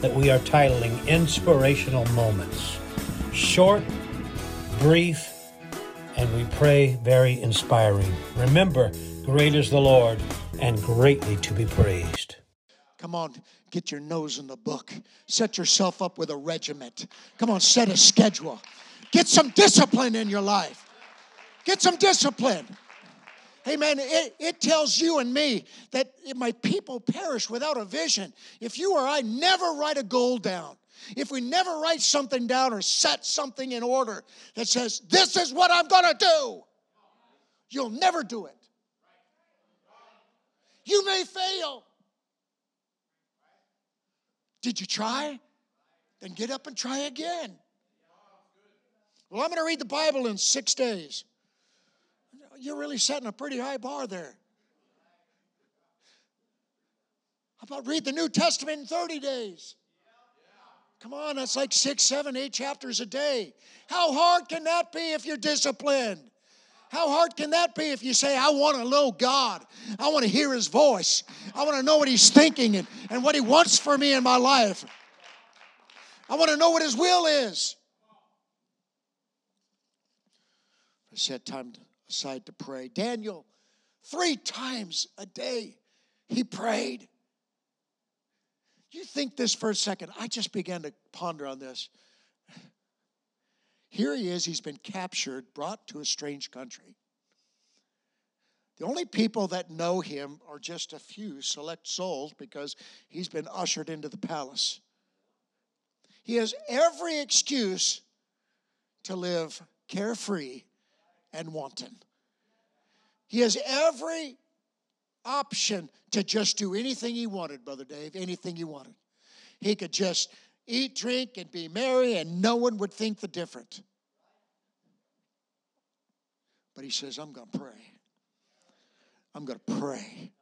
that we are titling Inspirational Moments. Short, brief, and we pray very inspiring. Remember, great is the Lord and greatly to be praised. Come on, get your nose in the book. Set yourself up with a regiment. Come on, set a schedule. Get some discipline in your life. Get some discipline. Amen. It, it tells you and me that my people perish without a vision. If you or I never write a goal down, if we never write something down or set something in order that says, This is what I'm going to do, you'll never do it. You may fail. Did you try? Then get up and try again. Well, I'm going to read the Bible in six days you're really setting a pretty high bar there. How about read the New Testament in 30 days? Come on, that's like six, seven, eight chapters a day. How hard can that be if you're disciplined? How hard can that be if you say, I want to know God? I want to hear His voice. I want to know what He's thinking and, and what He wants for me in my life. I want to know what His will is. I set time to aside to pray. Daniel, three times a day, he prayed. You think this for a second. I just began to ponder on this. Here he is, he's been captured, brought to a strange country. The only people that know him are just a few select souls because he's been ushered into the palace. He has every excuse to live carefree and wanton. He has every option to just do anything he wanted, Brother Dave, anything he wanted. He could just eat, drink, and be merry, and no one would think the different. But he says, I'm going to pray. I'm going to pray.